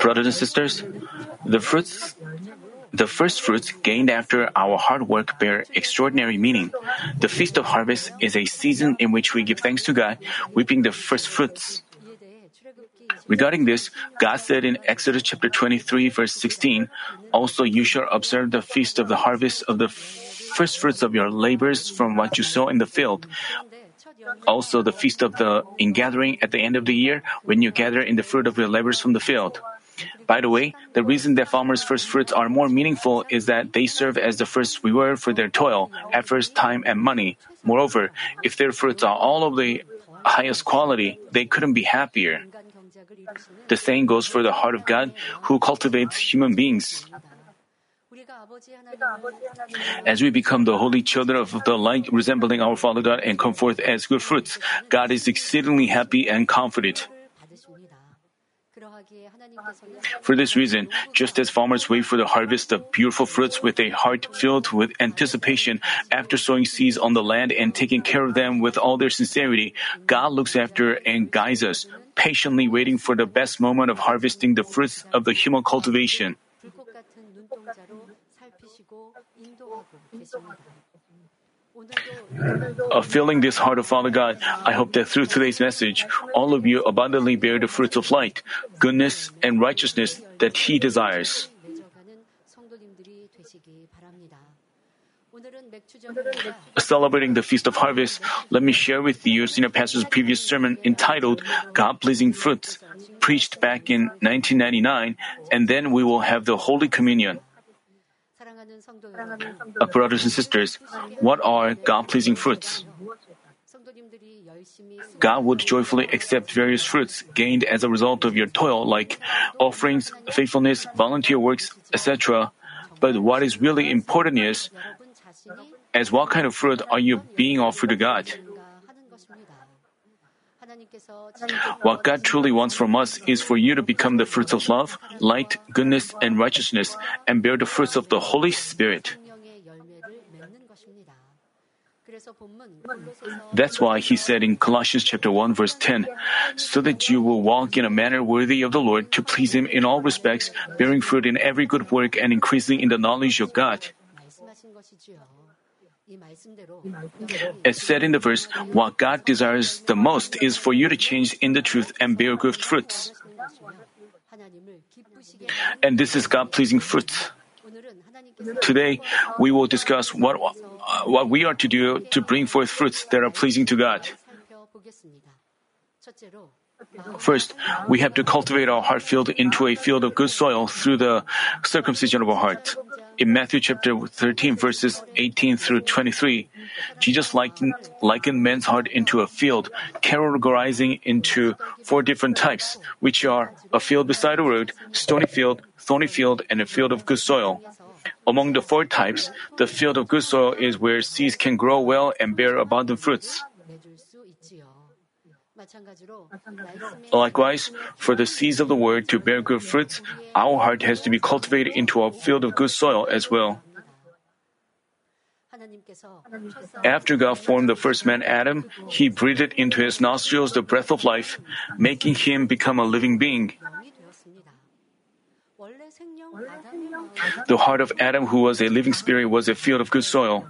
Brothers and sisters, the fruits, the first fruits gained after our hard work bear extraordinary meaning. The Feast of Harvest is a season in which we give thanks to God, reaping the first fruits. Regarding this, God said in Exodus chapter 23 verse 16, also you shall observe the feast of the harvest of the first fruits of your labors from what you sow in the field also the feast of the ingathering at the end of the year when you gather in the fruit of your labors from the field. By the way, the reason that farmers' first fruits are more meaningful is that they serve as the first reward for their toil, efforts, time, and money. Moreover, if their fruits are all of the highest quality, they couldn't be happier. The same goes for the heart of God who cultivates human beings. As we become the holy children of the light, resembling our Father God, and come forth as good fruits, God is exceedingly happy and confident. For this reason, just as farmers wait for the harvest of beautiful fruits with a heart filled with anticipation after sowing seeds on the land and taking care of them with all their sincerity, God looks after and guides us, patiently waiting for the best moment of harvesting the fruits of the human cultivation. Uh, filling this heart of Father God, I hope that through today's message, all of you abundantly bear the fruits of light, goodness, and righteousness that He desires. Celebrating the Feast of Harvest, let me share with you Senior Pastor's previous sermon entitled God Pleasing Fruits, preached back in 1999, and then we will have the Holy Communion. Brothers and sisters, what are God pleasing fruits? God would joyfully accept various fruits gained as a result of your toil, like offerings, faithfulness, volunteer works, etc. But what is really important is as what kind of fruit are you being offered to God? What God truly wants from us is for you to become the fruits of love, light, goodness, and righteousness, and bear the fruits of the Holy Spirit. That's why he said in Colossians chapter 1 verse 10, so that you will walk in a manner worthy of the Lord to please him in all respects, bearing fruit in every good work and increasing in the knowledge of God. As said in the verse, what God desires the most is for you to change in the truth and bear good fruits. And this is God pleasing fruits. Today, we will discuss what, uh, what we are to do to bring forth fruits that are pleasing to God. First, we have to cultivate our heart field into a field of good soil through the circumcision of our heart. In Matthew chapter 13, verses 18 through 23, Jesus likened, likened man's heart into a field, categorizing into four different types, which are a field beside a road, stony field, thorny field, and a field of good soil. Among the four types, the field of good soil is where seeds can grow well and bear abundant fruits. Likewise, for the seeds of the word to bear good fruits, our heart has to be cultivated into a field of good soil as well. After God formed the first man Adam, he breathed into his nostrils the breath of life, making him become a living being. The heart of Adam, who was a living spirit, was a field of good soil.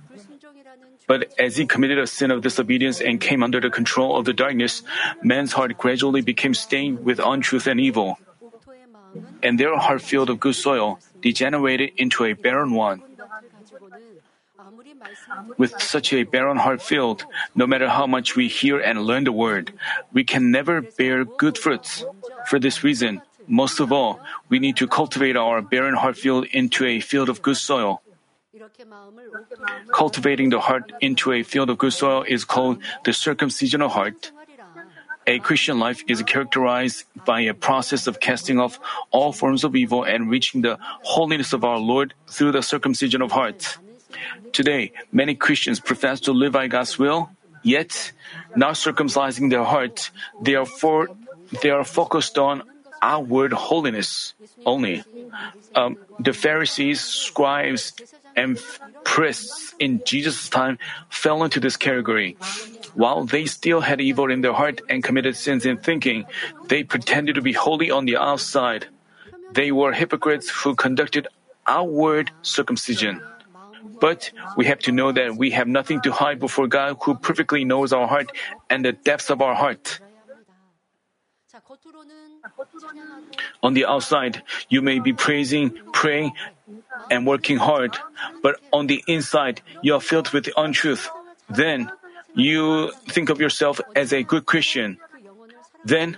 But as he committed a sin of disobedience and came under the control of the darkness, man's heart gradually became stained with untruth and evil. And their heart field of good soil degenerated into a barren one. With such a barren heart filled, no matter how much we hear and learn the word, we can never bear good fruits. For this reason, most of all, we need to cultivate our barren heart field into a field of good soil. Cultivating the heart into a field of good soil is called the circumcisional heart. A Christian life is characterized by a process of casting off all forms of evil and reaching the holiness of our Lord through the circumcision of heart. Today, many Christians profess to live by God's will, yet, not circumcising their heart, they are, they are focused on outward holiness only. Um, the Pharisees, scribes, and priests in Jesus' time fell into this category. While they still had evil in their heart and committed sins in thinking, they pretended to be holy on the outside. They were hypocrites who conducted outward circumcision. But we have to know that we have nothing to hide before God who perfectly knows our heart and the depths of our heart. On the outside, you may be praising, praying, and working hard, but on the inside you are filled with untruth, then you think of yourself as a good Christian. Then,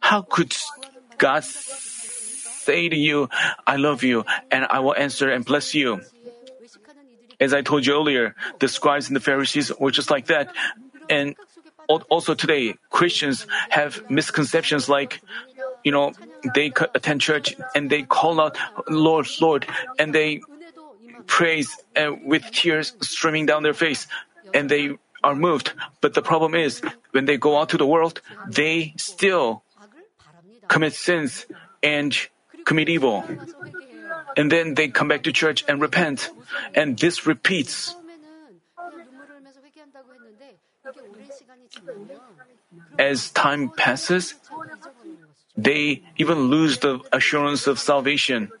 how could God say to you, I love you, and I will answer and bless you? As I told you earlier, the scribes and the Pharisees were just like that. And also today, Christians have misconceptions like, you know, they attend church and they call out, Lord, Lord, and they praise uh, with tears streaming down their face, and they are moved. But the problem is, when they go out to the world, they still commit sins and commit evil. And then they come back to church and repent. And this repeats. As time passes, they even lose the assurance of salvation.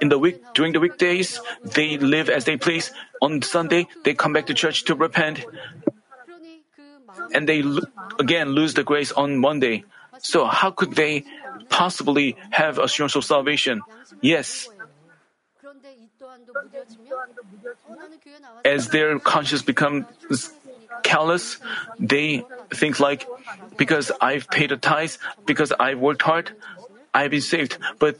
In the week, during the weekdays, they live as they please. On Sunday, they come back to church to repent. And they lo- again lose the grace on Monday. So, how could they possibly have assurance of salvation? Yes. As their conscience becomes callous, they think like, because I've paid a tithe, because I've worked hard, I've been saved. But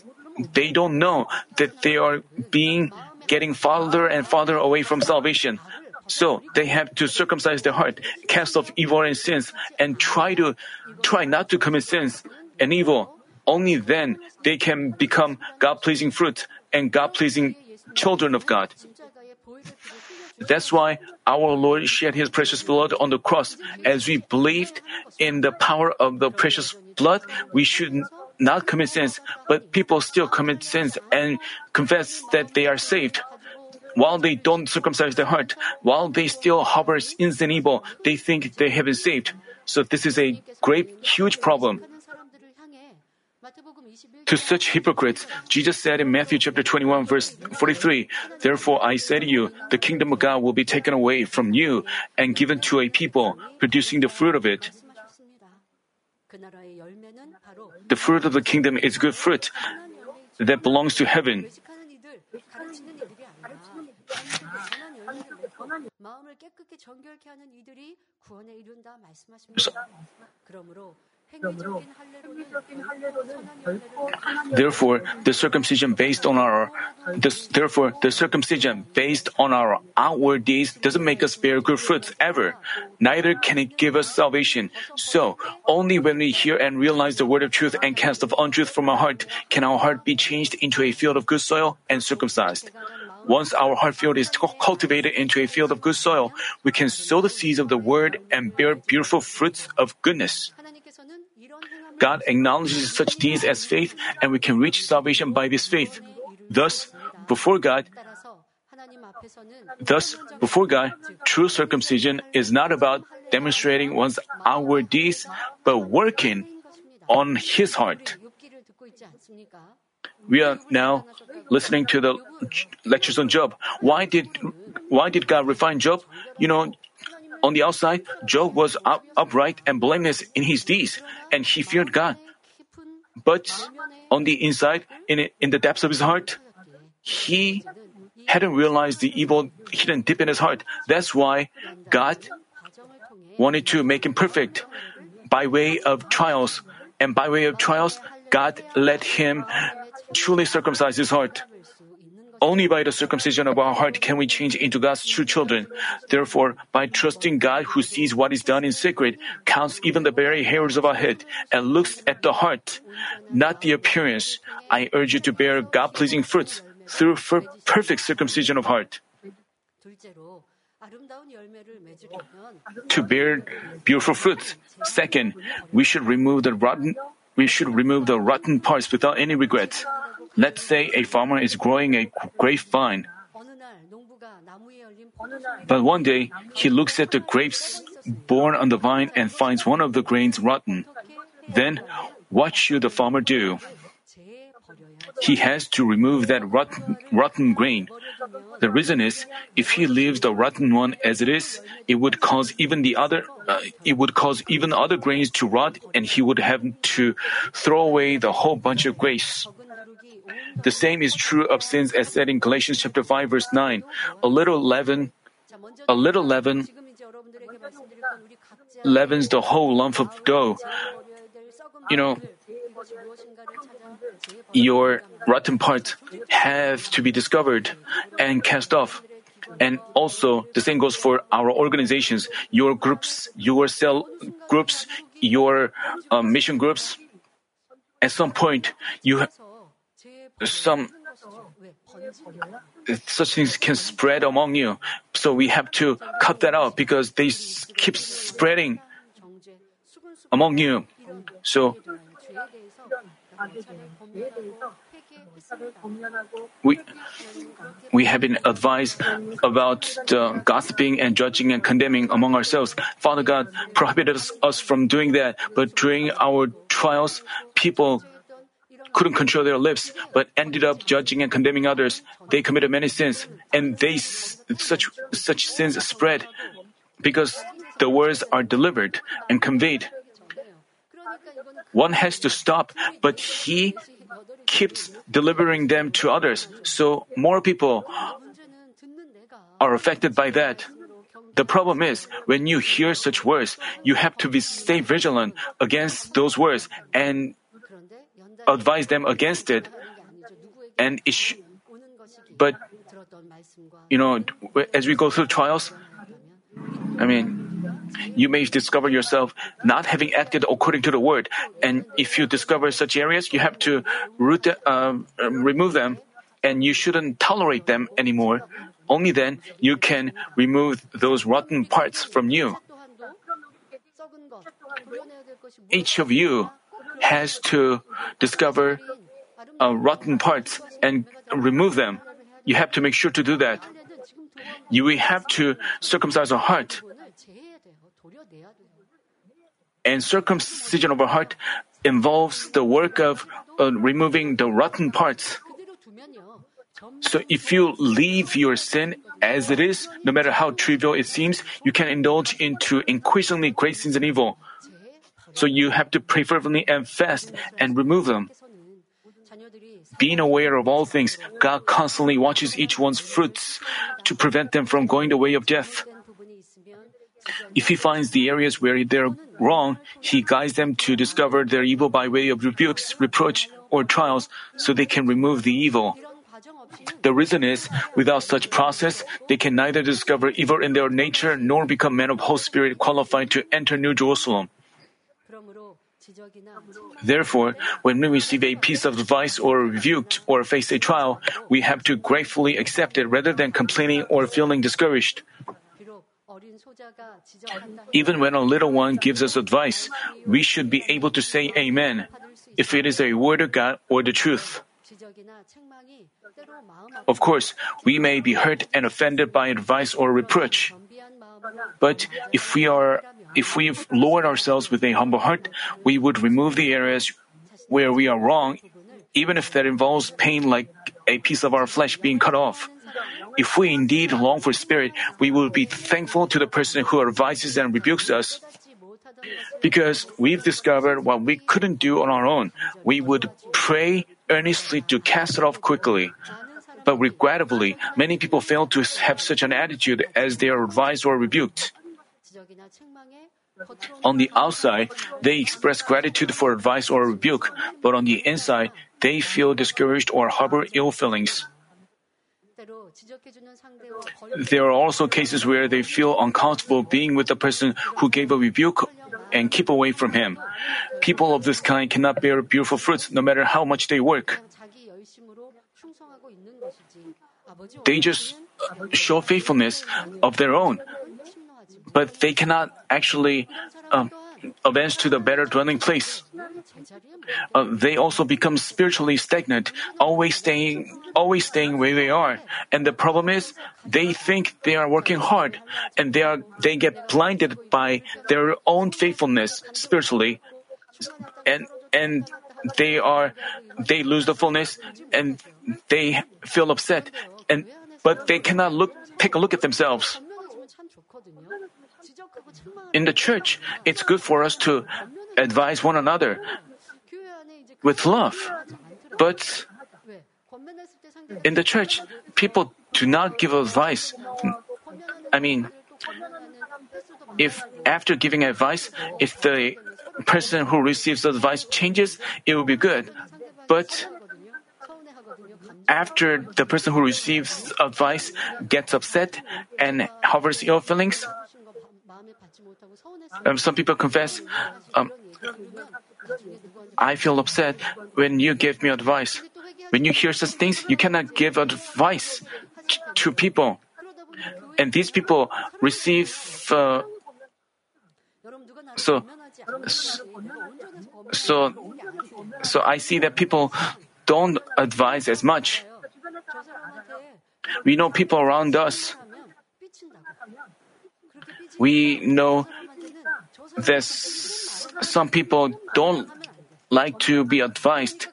they don't know that they are being getting farther and farther away from salvation. So they have to circumcise their heart, cast off evil and sins, and try to try not to commit sins and evil. Only then they can become God-pleasing fruit and God-pleasing children of God. That's why our Lord shed his precious blood on the cross. As we believed in the power of the precious blood, we should not commit sins, but people still commit sins and confess that they are saved. While they don't circumcise their heart, while they still harbor sins and evil, they think they have been saved. So this is a great, huge problem. To such hypocrites, Jesus said in Matthew chapter 21 verse 43, Therefore I say to you, the kingdom of God will be taken away from you and given to a people producing the fruit of it. The fruit of the kingdom is good fruit that belongs to heaven. So, Therefore, the circumcision based on our this, therefore the circumcision based on our outward deeds doesn't make us bear good fruits ever. Neither can it give us salvation. So only when we hear and realize the word of truth and cast off untruth from our heart can our heart be changed into a field of good soil and circumcised. Once our heart field is cultivated into a field of good soil, we can sow the seeds of the word and bear beautiful fruits of goodness. God acknowledges such deeds as faith, and we can reach salvation by this faith. Thus, before God, thus, before God, true circumcision is not about demonstrating one's outward deeds, but working on his heart. We are now listening to the lectures on Job. Why did why did God refine Job? You know, on the outside, Job was up, upright and blameless in his deeds, and he feared God. But on the inside, in, in the depths of his heart, he hadn't realized the evil hidden deep in his heart. That's why God wanted to make him perfect by way of trials. And by way of trials, God let him truly circumcise his heart. Only by the circumcision of our heart can we change into God's true children. Therefore, by trusting God who sees what is done in secret, counts even the very hairs of our head, and looks at the heart, not the appearance, I urge you to bear God pleasing fruits through perfect circumcision of heart. To bear beautiful fruits. Second, we should remove the rotten we should remove the rotten parts without any regret. Let's say a farmer is growing a grapevine. But one day, he looks at the grapes born on the vine and finds one of the grains rotten. Then, what should the farmer do? He has to remove that rotten, rotten grain. The reason is, if he leaves the rotten one as it is, it would cause even the other, uh, it would cause even other grains to rot, and he would have to throw away the whole bunch of grapes. The same is true of sins as said in Galatians chapter 5 verse 9. A little leaven, a little leaven leavens the whole lump of dough. You know, your rotten parts have to be discovered and cast off. And also, the same goes for our organizations, your groups, your cell groups, your uh, mission groups. At some point, you some such things can spread among you. So we have to cut that out because they keep spreading among you. So we, we have been advised about gossiping and judging and condemning among ourselves. Father God prohibited us from doing that, but during our trials, people couldn't control their lips, but ended up judging and condemning others. They committed many sins, and they such such sins spread because the words are delivered and conveyed. One has to stop, but he keeps delivering them to others, so more people are affected by that. The problem is, when you hear such words, you have to be, stay vigilant against those words and advise them against it. And it sh- but you know, as we go through trials, I mean, you may discover yourself not having acted according to the word, and if you discover such areas, you have to root the, um, um, remove them, and you shouldn't tolerate them anymore. Only then you can remove those rotten parts from you. Each of you has to discover uh, rotten parts and remove them. You have to make sure to do that. You have to circumcise our heart. And circumcision of our heart involves the work of uh, removing the rotten parts. So if you leave your sin as it is, no matter how trivial it seems, you can indulge into increasingly great sins and evil. So you have to pray fervently and fast and remove them. Being aware of all things, God constantly watches each one's fruits to prevent them from going the way of death. If he finds the areas where they're wrong, he guides them to discover their evil by way of rebukes, reproach, or trials so they can remove the evil. The reason is, without such process, they can neither discover evil in their nature nor become men of Holy Spirit qualified to enter New Jerusalem. Therefore, when we receive a piece of advice or rebuked or face a trial, we have to gratefully accept it rather than complaining or feeling discouraged. Even when a little one gives us advice, we should be able to say Amen if it is a word of God or the truth. Of course, we may be hurt and offended by advice or reproach. But if we are if we lowered ourselves with a humble heart, we would remove the areas where we are wrong, even if that involves pain like a piece of our flesh being cut off. If we indeed long for spirit, we will be thankful to the person who advises and rebukes us. Because we've discovered what we couldn't do on our own, we would pray earnestly to cast it off quickly. But regrettably, many people fail to have such an attitude as they are advised or rebuked. On the outside, they express gratitude for advice or rebuke, but on the inside, they feel discouraged or harbor ill feelings. There are also cases where they feel uncomfortable being with the person who gave a rebuke and keep away from him. People of this kind cannot bear beautiful fruits no matter how much they work. They just show faithfulness of their own, but they cannot actually um, advance to the better dwelling place. uh, they also become spiritually stagnant, always staying, always staying where they are. And the problem is, they think they are working hard, and they are they get blinded by their own faithfulness spiritually, and and they are they lose the fullness, and they feel upset, and but they cannot look take a look at themselves. In the church, it's good for us to advise one another with love. But in the church, people do not give advice. I mean, if after giving advice, if the person who receives advice changes, it will be good. But after the person who receives advice gets upset and harbors ill feelings, um, some people confess, um, I feel upset when you give me advice. When you hear such things, you cannot give advice t- to people. And these people receive, uh, so, so, so I see that people don't advise as much. We know people around us. We know that some people don't like to be advised.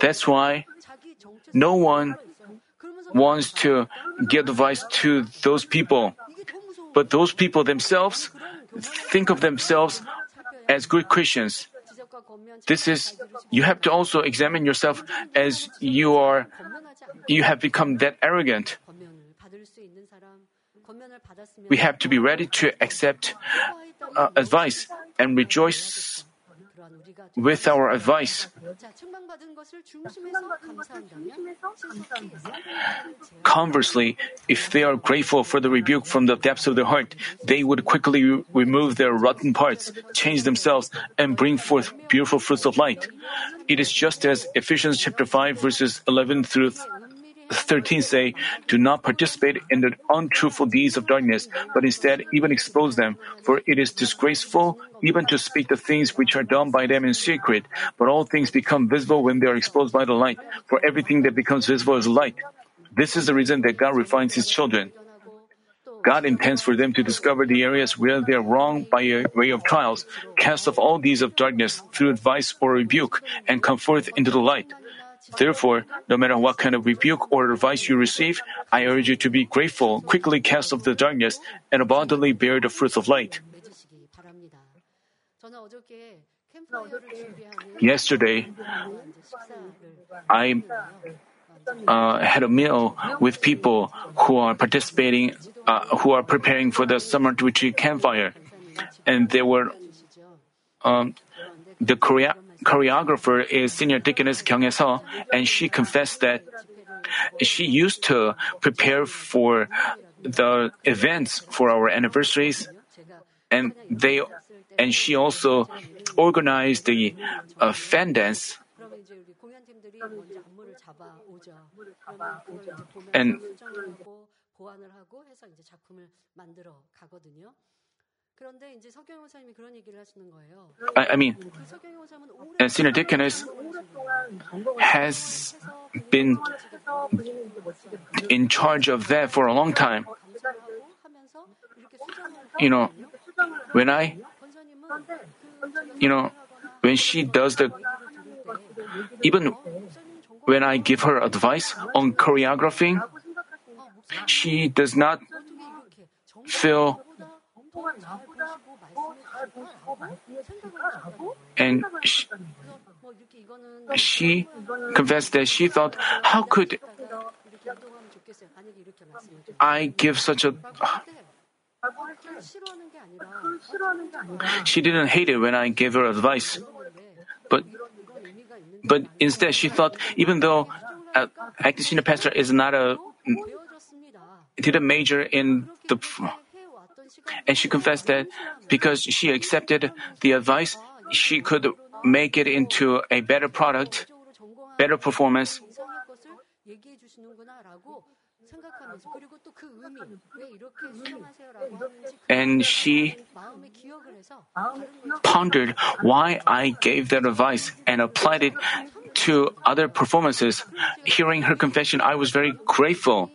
That's why no one wants to give advice to those people. But those people themselves think of themselves as good Christians. This is, you have to also examine yourself as you are, you have become that arrogant. We have to be ready to accept uh, advice and rejoice with our advice. Conversely, if they are grateful for the rebuke from the depths of their heart, they would quickly re- remove their rotten parts, change themselves, and bring forth beautiful fruits of light. It is just as Ephesians chapter 5 verses 11 through 13 say, Do not participate in the untruthful deeds of darkness, but instead even expose them, for it is disgraceful even to speak the things which are done by them in secret, but all things become visible when they are exposed by the light, for everything that becomes visible is light. This is the reason that God refines His children. God intends for them to discover the areas where they are wrong by a way of trials, cast off all deeds of darkness through advice or rebuke, and come forth into the light. Therefore, no matter what kind of rebuke or advice you receive, I urge you to be grateful, quickly cast off the darkness, and abundantly bear the fruits of light. Yesterday, I uh, had a meal with people who are participating, uh, who are preparing for the summer retreat campfire, and they were um, the Korea choreographer is Senior Deaconess Kyung Seo, and she confessed that she used to prepare for the events for our anniversaries, and they and she also organized the uh, fan dance. And I, I mean, and Senior Deaconess has been in charge of that for a long time. You know, when I, you know, when she does the, even when I give her advice on choreographing, she does not feel and she, she confessed that she thought, how could I give such a. She didn't hate it when I gave her advice. But, but instead she thought, even though uh, acting senior pastor is not a, didn't major in the and she confessed that because she accepted the advice, she could make it into a better product, better performance. And she pondered why I gave that advice and applied it to other performances. Hearing her confession, I was very grateful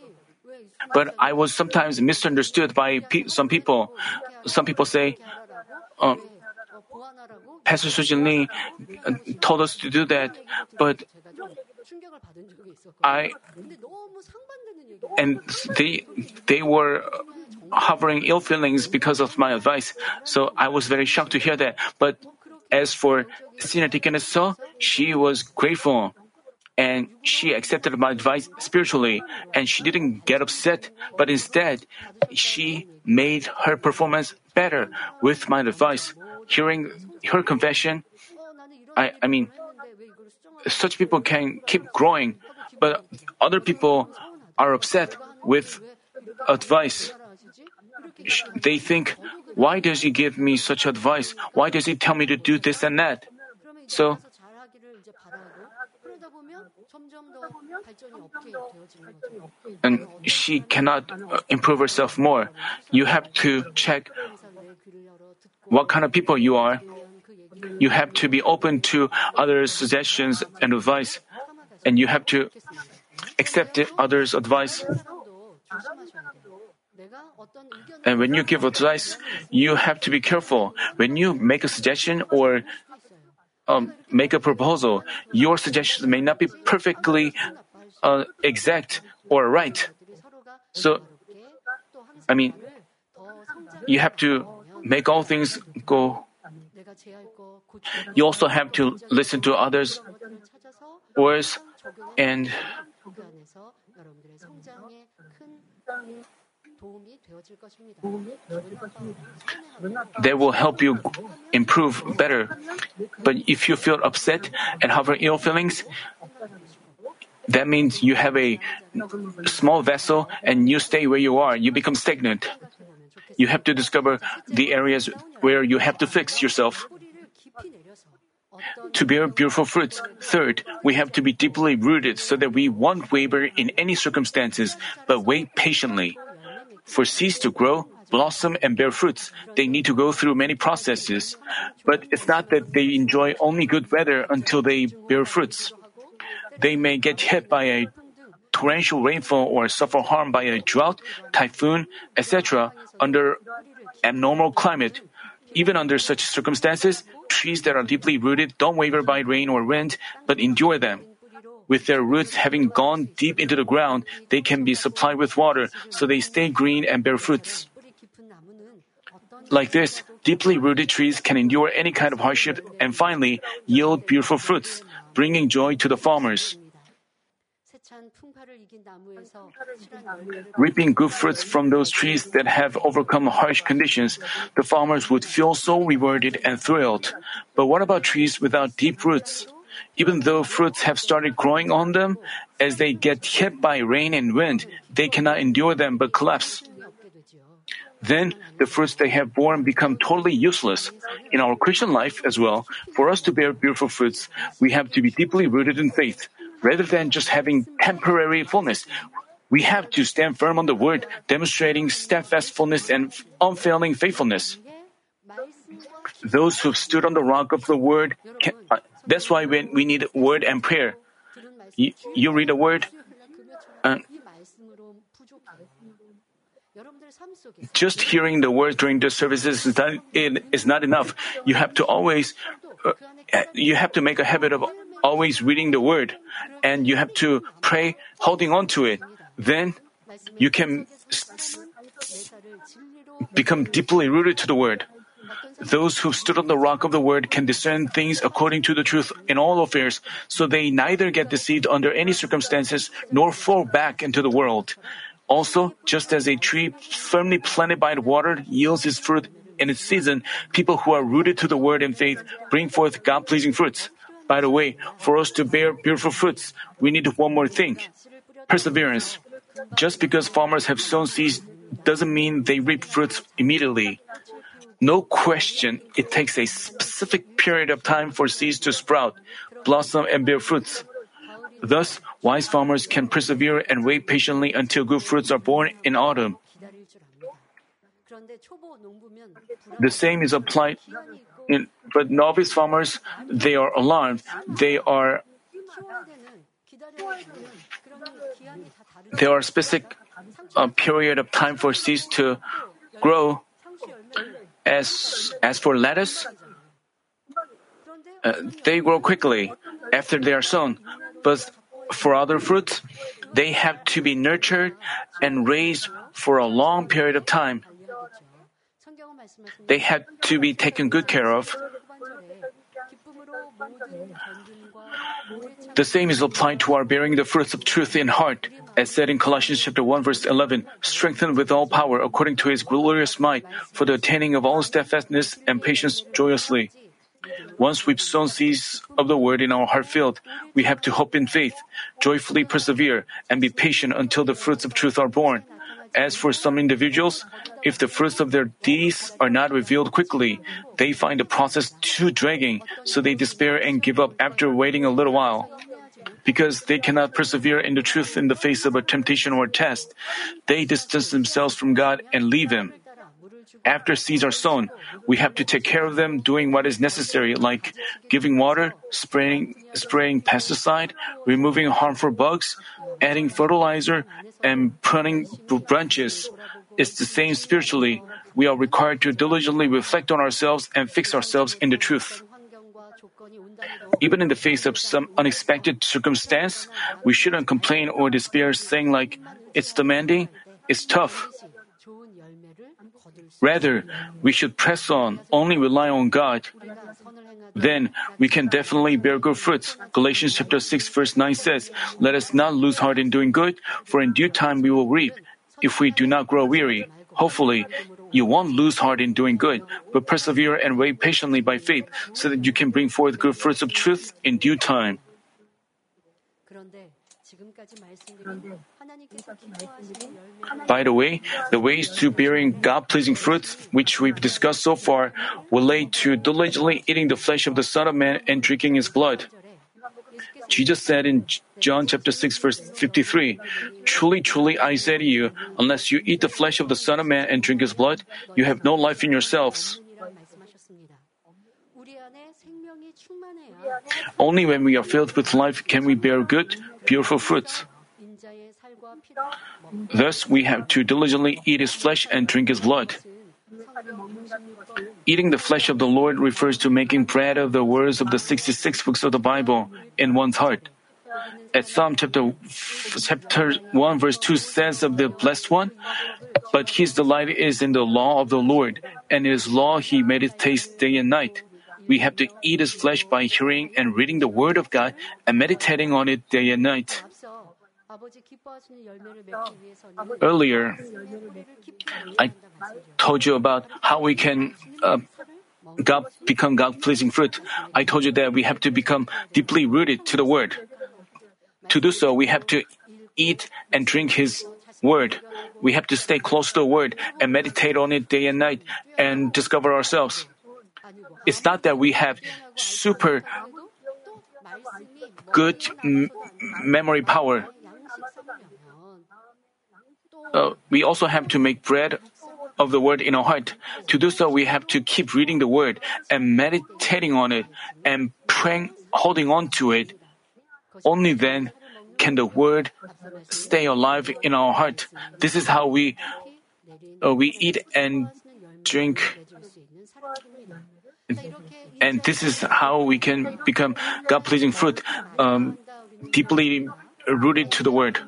but I was sometimes misunderstood by pe- some people. Some people say, oh, uh, Pastor Soojin Lee told us to do that, but I and they they were harboring ill feelings because of my advice. So I was very shocked to hear that. But as for Senior Deaconess Seo, she was grateful and she accepted my advice spiritually and she didn't get upset, but instead she made her performance better with my advice. Hearing her confession, I, I mean, such people can keep growing, but other people are upset with advice. They think, why does he give me such advice? Why does he tell me to do this and that? So and she cannot improve herself more. You have to check what kind of people you are. You have to be open to others' suggestions and advice, and you have to accept others' advice. And when you give advice, you have to be careful. When you make a suggestion or um, make a proposal, your suggestions may not be perfectly uh, exact or right. So, I mean, you have to make all things go. You also have to listen to others' words and they will help you improve better. But if you feel upset and have ill feelings, that means you have a small vessel and you stay where you are. You become stagnant. You have to discover the areas where you have to fix yourself. To bear beautiful fruits, third, we have to be deeply rooted so that we won't waver in any circumstances, but wait patiently. For seeds to grow, blossom, and bear fruits, they need to go through many processes. But it's not that they enjoy only good weather until they bear fruits. They may get hit by a torrential rainfall or suffer harm by a drought, typhoon, etc. under abnormal climate. Even under such circumstances, trees that are deeply rooted don't waver by rain or wind, but endure them. With their roots having gone deep into the ground, they can be supplied with water, so they stay green and bear fruits. Like this, deeply rooted trees can endure any kind of hardship and finally yield beautiful fruits, bringing joy to the farmers. Reaping good fruits from those trees that have overcome harsh conditions, the farmers would feel so rewarded and thrilled. But what about trees without deep roots? Even though fruits have started growing on them, as they get hit by rain and wind, they cannot endure them but collapse. Then the fruits they have borne become totally useless. In our Christian life as well, for us to bear beautiful fruits, we have to be deeply rooted in faith. Rather than just having temporary fullness, we have to stand firm on the word, demonstrating steadfast fullness and unfailing faithfulness. Those who've stood on the rock of the word, can, uh, that's why when we need word and prayer. You, you read a word. Uh, just hearing the words during the services is not, it is not enough. You have to always, uh, you have to make a habit of always reading the word, and you have to pray, holding on to it. Then you can become deeply rooted to the word. Those who stood on the rock of the word can discern things according to the truth in all affairs, so they neither get deceived under any circumstances nor fall back into the world. Also, just as a tree firmly planted by water yields its fruit in its season, people who are rooted to the word and faith bring forth God pleasing fruits. By the way, for us to bear beautiful fruits, we need one more thing perseverance. Just because farmers have sown seeds doesn't mean they reap fruits immediately. No question, it takes a specific period of time for seeds to sprout, blossom, and bear fruits. Thus, wise farmers can persevere and wait patiently until good fruits are born in autumn. The same is applied in, but novice farmers, they are alarmed. They are there are specific uh, period of time for seeds to grow as, as for lettuce, uh, they grow quickly after they are sown, but for other fruits, they have to be nurtured and raised for a long period of time. They have to be taken good care of. The same is applied to our bearing the fruits of truth in heart as said in Colossians chapter 1 verse 11, strengthened with all power according to his glorious might for the attaining of all steadfastness and patience joyously. Once we've sown seeds of the word in our heart field, we have to hope in faith, joyfully persevere, and be patient until the fruits of truth are born. As for some individuals, if the fruits of their deeds are not revealed quickly, they find the process too dragging, so they despair and give up after waiting a little while because they cannot persevere in the truth in the face of a temptation or a test. They distance themselves from God and leave Him. After seeds are sown, we have to take care of them doing what is necessary, like giving water, spraying, spraying pesticide, removing harmful bugs, adding fertilizer, and pruning branches. It's the same spiritually. We are required to diligently reflect on ourselves and fix ourselves in the truth. Even in the face of some unexpected circumstance, we shouldn't complain or despair, saying, like, it's demanding, it's tough. Rather, we should press on, only rely on God. Then we can definitely bear good fruits. Galatians chapter 6 verse 9 says, Let us not lose heart in doing good, for in due time we will reap if we do not grow weary. Hopefully, you won't lose heart in doing good, but persevere and wait patiently by faith so that you can bring forth good fruits of truth in due time. By the way, the ways to bearing God pleasing fruits, which we've discussed so far, relate to diligently eating the flesh of the Son of Man and drinking his blood. Jesus said in John chapter 6 verse 53, Truly, truly, I say to you, unless you eat the flesh of the Son of Man and drink his blood, you have no life in yourselves. Only when we are filled with life can we bear good, beautiful fruits. Thus, we have to diligently eat his flesh and drink his blood. Eating the flesh of the Lord refers to making bread of the words of the 66 books of the Bible in one's heart. At Psalm chapter, chapter 1, verse 2 says of the Blessed One, But his delight is in the law of the Lord, and his law he meditates day and night. We have to eat his flesh by hearing and reading the Word of God and meditating on it day and night. Earlier, I told you about how we can uh, God become God-pleasing fruit. I told you that we have to become deeply rooted to the Word. To do so, we have to eat and drink His Word. We have to stay close to the Word and meditate on it day and night and discover ourselves. It's not that we have super good m- memory power. Uh, we also have to make bread of the word in our heart. To do so, we have to keep reading the word and meditating on it and praying, holding on to it. Only then can the word stay alive in our heart. This is how we uh, we eat and drink. And this is how we can become God pleasing fruit, um, deeply rooted to the word.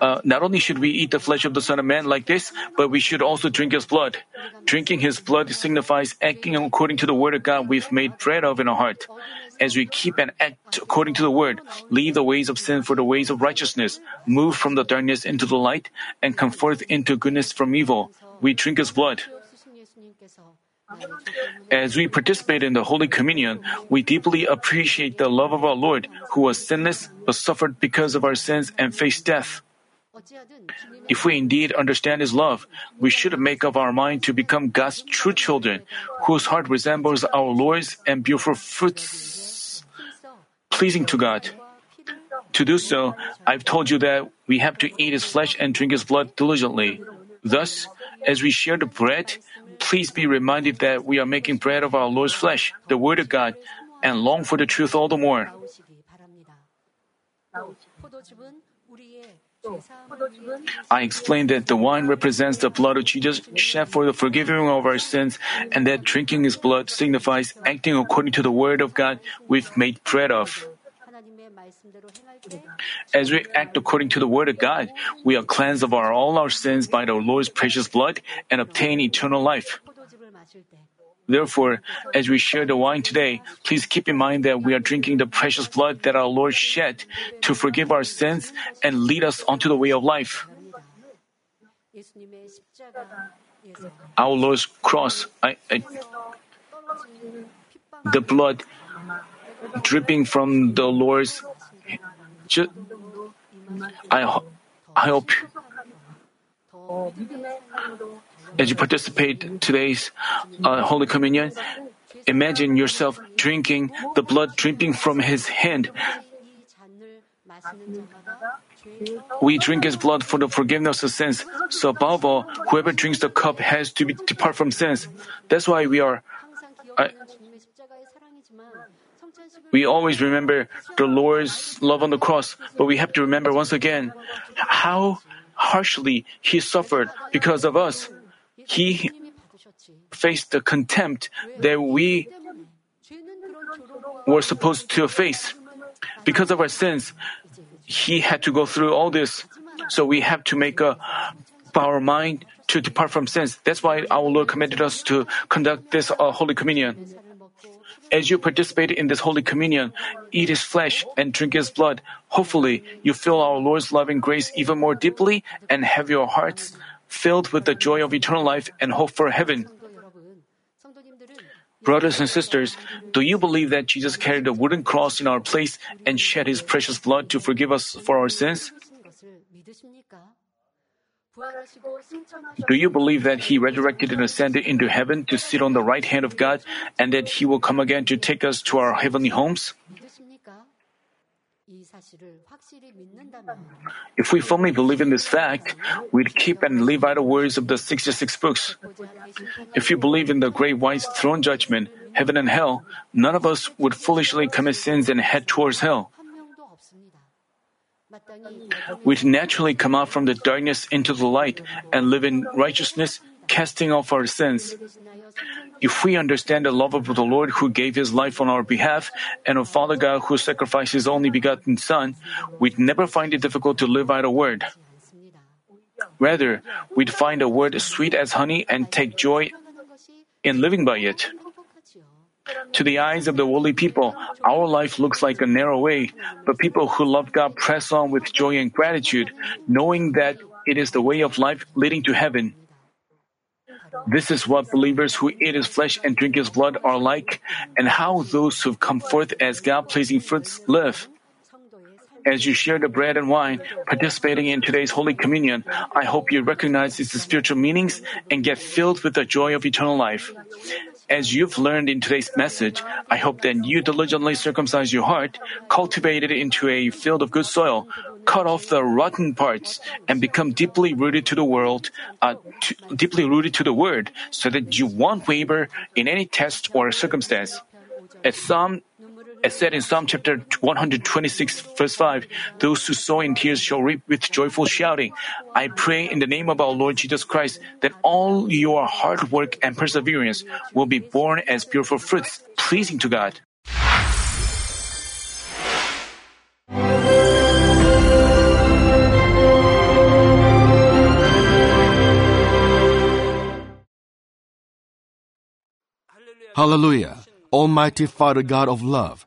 Uh, not only should we eat the flesh of the Son of Man like this, but we should also drink His blood. Drinking His blood signifies acting according to the Word of God we've made bread of in our heart. As we keep and act according to the Word, leave the ways of sin for the ways of righteousness, move from the darkness into the light, and come forth into goodness from evil, we drink His blood. As we participate in the Holy Communion, we deeply appreciate the love of our Lord, who was sinless but suffered because of our sins and faced death. If we indeed understand His love, we should make up our mind to become God's true children, whose heart resembles our Lord's and beautiful fruits pleasing to God. To do so, I've told you that we have to eat his flesh and drink his blood diligently. Thus, as we share the bread, please be reminded that we are making bread of our Lord's flesh, the Word of God, and long for the truth all the more. I explained that the wine represents the blood of Jesus shed for the forgiving of our sins, and that drinking his blood signifies acting according to the word of God we've made bread of. As we act according to the word of God, we are cleansed of our, all our sins by the Lord's precious blood and obtain eternal life. Therefore, as we share the wine today, please keep in mind that we are drinking the precious blood that our Lord shed to forgive our sins and lead us onto the way of life. Our Lord's cross, I, I, the blood dripping from the Lord's. I, I hope as you participate today's uh, Holy Communion, imagine yourself drinking the blood dripping from His hand. We drink His blood for the forgiveness of sins. So above all, whoever drinks the cup has to be, depart from sins. That's why we are. We always remember the Lord's love on the cross, but we have to remember once again how harshly He suffered because of us. He faced the contempt that we were supposed to face. Because of our sins, He had to go through all this. So we have to make our mind to depart from sins. That's why our Lord commanded us to conduct this uh, Holy Communion. As you participate in this Holy Communion, eat His flesh and drink His blood. Hopefully, you feel our Lord's loving grace even more deeply and have your hearts filled with the joy of eternal life and hope for heaven. Brothers and sisters, do you believe that Jesus carried a wooden cross in our place and shed his precious blood to forgive us for our sins? Do you believe that he resurrected and ascended into heaven to sit on the right hand of God and that he will come again to take us to our heavenly homes? If we firmly believe in this fact, we'd keep and live by the words of the 66 books. If you believe in the great white throne judgment, heaven and hell, none of us would foolishly commit sins and head towards hell. We'd naturally come out from the darkness into the light and live in righteousness, casting off our sins. If we understand the love of the Lord who gave his life on our behalf and of Father God who sacrificed his only begotten Son, we'd never find it difficult to live by the word. Rather, we'd find the word sweet as honey and take joy in living by it. To the eyes of the worldly people, our life looks like a narrow way, but people who love God press on with joy and gratitude, knowing that it is the way of life leading to heaven. This is what believers who eat his flesh and drink his blood are like, and how those who've come forth as God pleasing fruits live. As you share the bread and wine, participating in today's Holy Communion, I hope you recognize its spiritual meanings and get filled with the joy of eternal life. As you've learned in today's message, I hope that you diligently circumcise your heart, cultivate it into a field of good soil, cut off the rotten parts, and become deeply rooted to the world, uh, deeply rooted to the word, so that you won't waver in any test or circumstance. As Psalm as said in Psalm chapter 126, verse 5, those who sow in tears shall reap with joyful shouting. I pray in the name of our Lord Jesus Christ that all your hard work and perseverance will be born as beautiful fruits, pleasing to God. Hallelujah. Almighty Father God of love,